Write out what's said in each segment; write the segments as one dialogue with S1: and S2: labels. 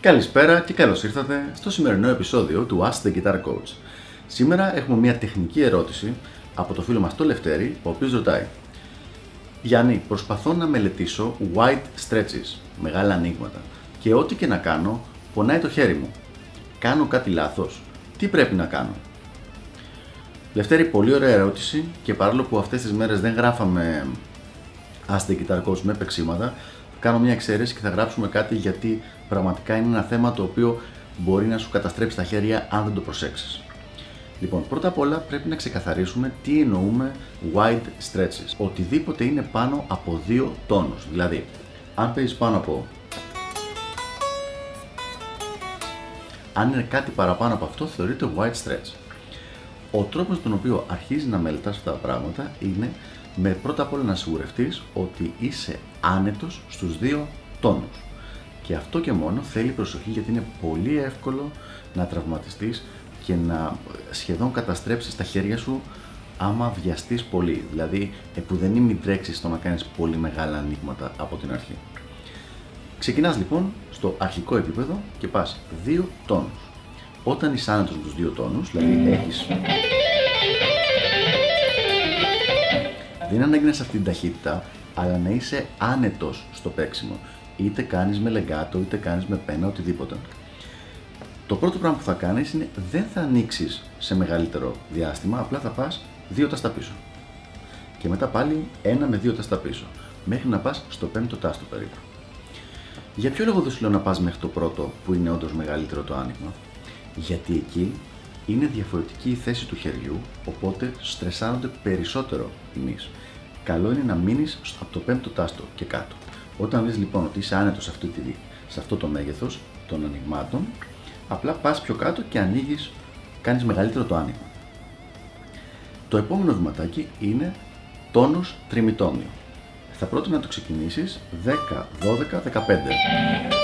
S1: Καλησπέρα και καλώς ήρθατε στο σημερινό επεισόδιο του Ask the Guitar Coach. Σήμερα έχουμε μια τεχνική ερώτηση από το φίλο μας το Λευτέρη, ο οποίος ρωτάει Γιάννη, προσπαθώ να μελετήσω white stretches, μεγάλα ανοίγματα και ό,τι και να κάνω πονάει το χέρι μου. Κάνω κάτι λάθος, τι πρέπει να κάνω; Λευτέρη, πολύ ωραία ερώτηση και παρόλο που αυτές τις μέρες δεν γράφαμε Ask the Guitar Coach με παίξήματα, κάνω μια εξαίρεση και θα γράψουμε κάτι γιατί πραγματικά είναι ένα θέμα το οποίο μπορεί να σου καταστρέψει τα χέρια αν δεν το προσέξεις. Λοιπόν, πρώτα απ' όλα πρέπει να ξεκαθαρίσουμε τι εννοούμε wide stretches. Οτιδήποτε είναι πάνω από δύο τόνους. Δηλαδή, αν παίζεις πάνω από... Αν είναι κάτι παραπάνω από αυτό, θεωρείται wide stretch. Ο τρόπος τον οποίο αρχίζει να μελετάς αυτά τα πράγματα είναι με πρώτα απ' όλα να σιγουρευτείς ότι είσαι άνετος στους δύο τόνους. Και αυτό και μόνο θέλει προσοχή γιατί είναι πολύ εύκολο να τραυματιστείς και να σχεδόν καταστρέψεις τα χέρια σου άμα βιαστείς πολύ. Δηλαδή, επουδενή μην τρέξεις στο να κάνεις πολύ μεγάλα ανοίγματα από την αρχή. Ξεκινάς λοιπόν στο αρχικό επίπεδο και πας δύο τόνους. Όταν είσαι άνετος με τους δύο τόνους, δηλαδή έχεις... Δεν ανάγκη να σε αυτήν την ταχύτητα, αλλά να είσαι άνετος στο παίξιμο. Είτε κάνεις με λεγκάτο, είτε κάνεις με πένα, οτιδήποτε. Το πρώτο πράγμα που θα κάνεις είναι δεν θα ανοίξεις σε μεγαλύτερο διάστημα, απλά θα πας δύο τάστα πίσω. Και μετά πάλι ένα με δύο τάστα πίσω, μέχρι να πας στο πέμπτο τάστο περίπου. Για ποιο λόγο δεν σου λέω να πας μέχρι το πρώτο που είναι όντως μεγαλύτερο το άνοιγμα, γιατί εκεί είναι διαφορετική η θέση του χεριού, οπότε στρεσάρονται περισσότερο οι μυς. Καλό είναι να μείνεις από το πέμπτο τάστο και κάτω. Όταν δεις λοιπόν ότι είσαι άνετος σε, σε αυτό το μέγεθος των ανοιγμάτων, απλά πας πιο κάτω και ανοίγεις, κάνεις μεγαλύτερο το άνοιγμα. Το επόμενο βηματάκι είναι τόνος τριμητόμιο. Θα πρότεινα να το ξεκινήσεις 10, 12, 15.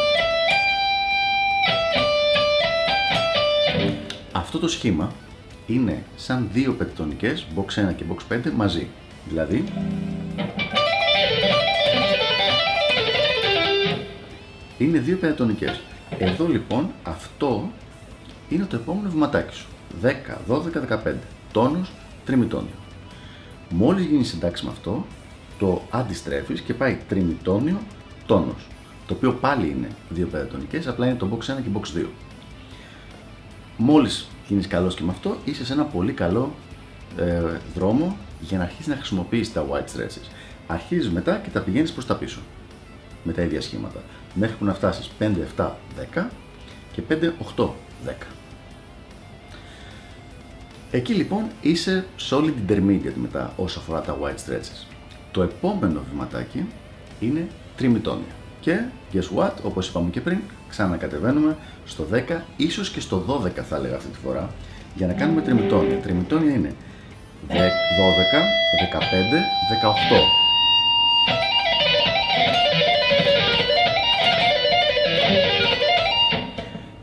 S1: Αυτό το σχήμα είναι σαν δύο πεντατονικές, box 1 και box 5 μαζί. Δηλαδή... Είναι δύο πεντατονικές. Εδώ λοιπόν αυτό είναι το επόμενο βηματάκι σου. 10, 12, 15. Τόνος, τριμητόνιο. Μόλις γίνει συντάξει με αυτό, το αντιστρέφεις και πάει τριμητόνιο, τόνος. Το οποίο πάλι είναι δύο πεντατονικές, απλά είναι το box 1 και box 2. Μόλις γίνεις καλός και με αυτό, είσαι σε ένα πολύ καλό ε, δρόμο για να αρχίσεις να χρησιμοποιείς τα white stretches. Αρχίζεις μετά και τα πηγαίνεις προς τα πίσω με τα ίδια σχήματα μέχρι που να φτάσεις 5, 7, 10 και 5, 8, 10. Εκεί λοιπόν είσαι solid intermediate μετά όσο αφορά τα white stretches. Το επόμενο βηματάκι είναι τριμητόνια. Και guess what, όπως είπαμε και πριν, ξανακατεβαίνουμε στο 10, ίσως και στο 12 θα έλεγα αυτή τη φορά, για να κάνουμε τριμητόνια. Τριμητόνια είναι 12, 15,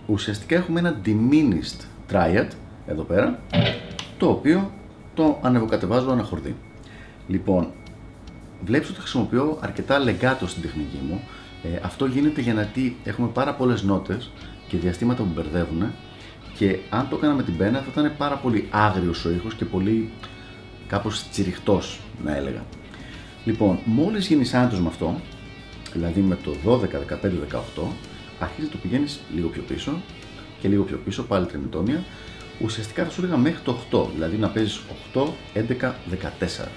S1: 18. ουσιαστικά έχουμε ένα diminished triad εδώ πέρα, το οποίο το ανεβοκατεβάζω αναχορδί. Λοιπόν, βλέπεις ότι χρησιμοποιώ αρκετά legato στην τεχνική μου. Ε, αυτό γίνεται γιατί έχουμε πάρα πολλές νότες και διαστήματα που μπερδεύουν και αν το έκανα με την πένα θα ήταν πάρα πολύ άγριος ο ήχος και πολύ κάπως τσιριχτός να έλεγα. Λοιπόν, μόλις γίνεις άντρος με αυτό, δηλαδή με το 12, 15, 18, αρχίζει το πηγαίνεις λίγο πιο πίσω και λίγο πιο πίσω, πάλι τριμητόνια. Ουσιαστικά θα σου έλεγα μέχρι το 8, δηλαδή να παίζεις 8, 11, 14.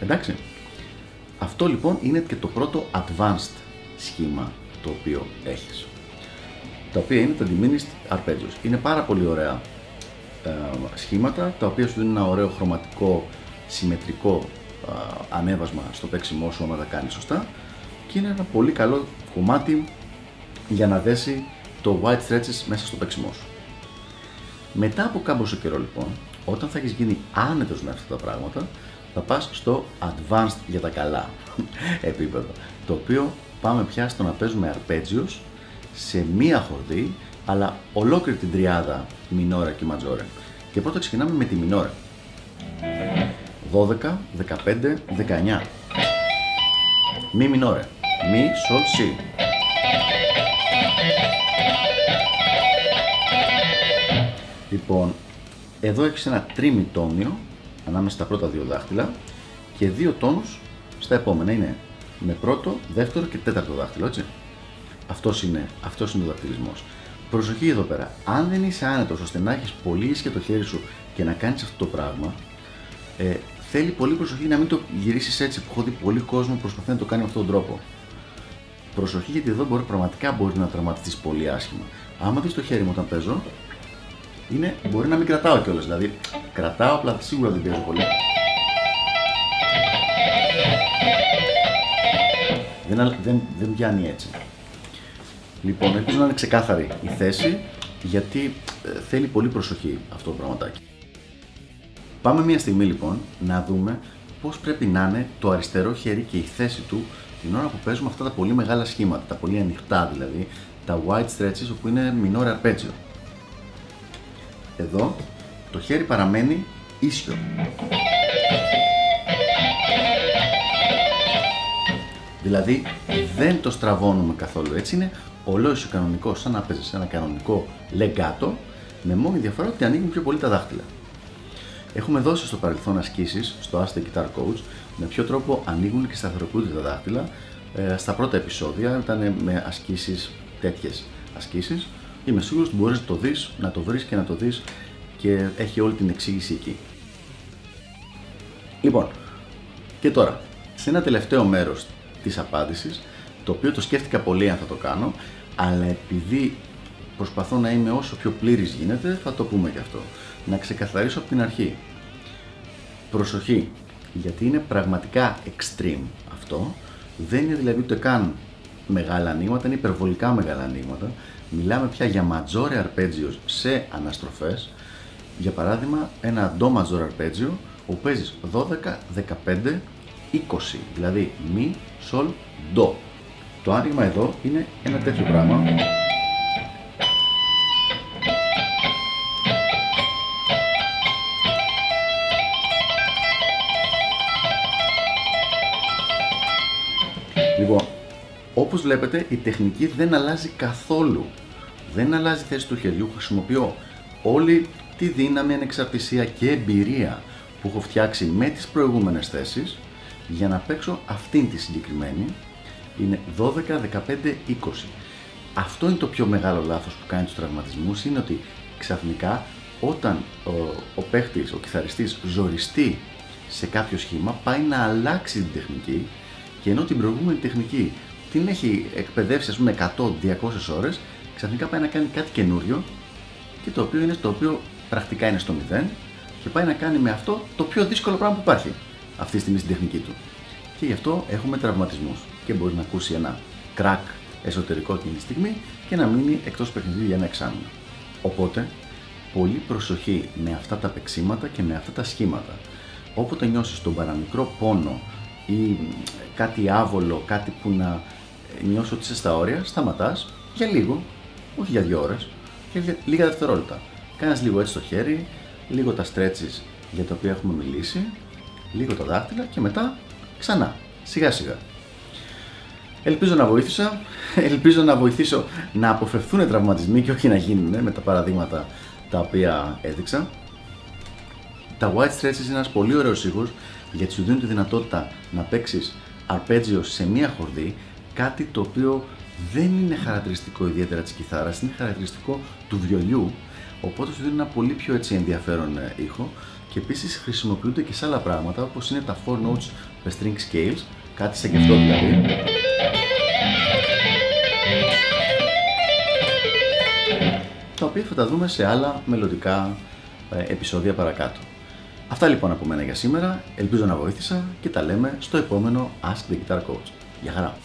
S1: Εντάξει; Αυτό λοιπόν είναι και το πρώτο advanced σχήμα το οποίο έχεις. Τα οποία είναι τα diminished arpeggios. Είναι πάρα πολύ ωραία ε, σχήματα, τα οποία σου δίνουν ένα ωραίο χρωματικό, συμμετρικό ε, ανέβασμα στο παίξιμό σου, άμα τα κάνεις σωστά. Και είναι ένα πολύ καλό κομμάτι για να δέσει το white stretches μέσα στο παίξιμό σου. Μετά από κάμποσο καιρό λοιπόν, όταν θα έχεις γίνει άνετος με αυτά τα πράγματα, θα πας στο advanced για τα καλά επίπεδο, το οποίο πάμε πια στο να παίζουμε αρπέτζιους σε μία χορδή, αλλά ολόκληρη την τριάδα μινόρα και ματζόρε. Και πρώτα ξεκινάμε με τη μινόρα. 12, 15, 19. Μη μινόρε. Μη, σολ, σι. Λοιπόν, εδώ έχεις ένα τρίμητόμιο ανάμεσα στα πρώτα δύο δάχτυλα και δύο τόνους στα επόμενα. Είναι με πρώτο, δεύτερο και τέταρτο δάχτυλο, έτσι. Αυτός είναι, αυτός είναι ο δακτυλισμός. Προσοχή εδώ πέρα. Αν δεν είσαι άνετος ώστε να έχεις πολύ ίσια το χέρι σου και να κάνεις αυτό το πράγμα, ε, θέλει πολύ προσοχή να μην το γυρίσεις έτσι που έχω δει πολύ κόσμο προσπαθεί να το κάνει με αυτόν τον τρόπο. Προσοχή γιατί εδώ μπορεί, πραγματικά μπορείς να τραυματιστείς πολύ άσχημα. Άμα δεις το χέρι μου όταν παίζω, είναι, μπορεί να μην κρατάω κιόλας. Δηλαδή, κρατάω, απλά σίγουρα δεν παίζω πολύ. Δεν, δεν, δεν πιάνει έτσι. Λοιπόν, ελπίζω να είναι ξεκάθαρη η θέση, γιατί ε, θέλει πολύ προσοχή αυτό το πραγματάκι. Πάμε μια στιγμή λοιπόν να δούμε πώς πρέπει να είναι το αριστερό χέρι και η θέση του την ώρα που παίζουμε αυτά τα πολύ μεγάλα σχήματα, τα πολύ ανοιχτά δηλαδή, τα wide stretches όπου είναι minor arpeggio. Εδώ το χέρι παραμένει ίσιο. Δηλαδή δεν το στραβώνουμε καθόλου έτσι είναι ολόισιο κανονικός σαν να παίζει ένα κανονικό legato με μόνη διαφορά ότι ανοίγουν πιο πολύ τα δάχτυλα. Έχουμε δώσει στο παρελθόν ασκήσεις στο Ask the Guitar Coach με ποιο τρόπο ανοίγουν και σταθεροποιούνται τα δάχτυλα. Ε, στα πρώτα επεισόδια ήταν με ασκήσεις τέτοιες ασκήσεις. Είμαι σίγουρος ότι μπορείς να το δεις, να το βρεις και να το δεις και έχει όλη την εξήγηση εκεί. Λοιπόν, και τώρα, σε ένα τελευταίο μέρος της απάντησης, το οποίο το σκέφτηκα πολύ αν θα το κάνω, αλλά επειδή προσπαθώ να είμαι όσο πιο πλήρης γίνεται, θα το πούμε και αυτό. Να ξεκαθαρίσω από την αρχή. Προσοχή, γιατί είναι πραγματικά extreme αυτό. Δεν είναι δηλαδή ούτε καν μεγάλα ανοίγματα, είναι υπερβολικά μεγάλα ανοίγματα. Μιλάμε πια για majore arpeggios σε αναστροφές. Για παράδειγμα, ένα do major arpeggio που παίζεις 12, 15, 20, δηλαδή mi, sol, do. Το άνοιγμα εδώ είναι ένα τέτοιο πράγμα. Λοιπόν, όπως βλέπετε η τεχνική δεν αλλάζει καθόλου. Δεν αλλάζει θέση του χεριού, χρησιμοποιώ όλη τη δύναμη, ανεξαρτησία και εμπειρία που έχω φτιάξει με τις προηγούμενες θέσεις για να παίξω αυτήν τη συγκεκριμένη είναι 12, 15, 20. Αυτό είναι το πιο μεγάλο λάθος που κάνει τους τραυματισμούς, είναι ότι ξαφνικά όταν ο, ο παίχτης, ο κιθαριστής ζοριστεί σε κάποιο σχήμα, πάει να αλλάξει την τεχνική και ενώ την προηγούμενη τεχνική την έχει εκπαιδεύσει ας πούμε 100-200 ώρες, ξαφνικά πάει να κάνει κάτι καινούριο και το οποίο είναι στο οποίο πρακτικά είναι στο 0 και πάει να κάνει με αυτό το πιο δύσκολο πράγμα που υπάρχει αυτή τη στιγμή στην τεχνική του. Και γι' αυτό έχουμε τραυματισμούς και μπορεί να ακούσει ένα κρακ εσωτερικό εκείνη τη στιγμή και να μείνει εκτός παιχνιδιού για ένα εξάμεινο. Οπότε, πολύ προσοχή με αυτά τα παίξήματα και με αυτά τα σχήματα. Όποτε νιώσεις τον παραμικρό πόνο ή κάτι άβολο, κάτι που να νιώσω ότι είσαι στα όρια, σταματάς για λίγο, όχι για δύο ώρες, για λίγα δευτερόλεπτα. Κάνεις λίγο έτσι το χέρι, λίγο τα stretches για τα οποία έχουμε μιλήσει, λίγο τα δάχτυλα και μετά ξανά, σιγά σιγά. Ελπίζω να βοήθησα. Ελπίζω να βοηθήσω να αποφευθούν τραυματισμοί και όχι να γίνουν με τα παραδείγματα τα οποία έδειξα. Τα white stretches είναι ένας πολύ ωραίος ήχος γιατί σου δίνουν τη δυνατότητα να παίξεις arpeggio σε μία χορδή, κάτι το οποίο δεν είναι χαρακτηριστικό ιδιαίτερα της κιθάρας, είναι χαρακτηριστικό του βιολιού, οπότε σου δίνει ένα πολύ πιο έτσι ενδιαφέρον ε, ήχο και επίσης χρησιμοποιούνται και σε άλλα πράγματα όπως είναι τα 4 notes με string scales, κάτι σε και αυτό δηλαδή. τα οποία θα τα δούμε σε άλλα μελλοντικά ε, επεισόδια παρακάτω. Αυτά λοιπόν από μένα για σήμερα, ελπίζω να βοήθησα και τα λέμε στο επόμενο Ask the Guitar Coach. Γεια χαρά!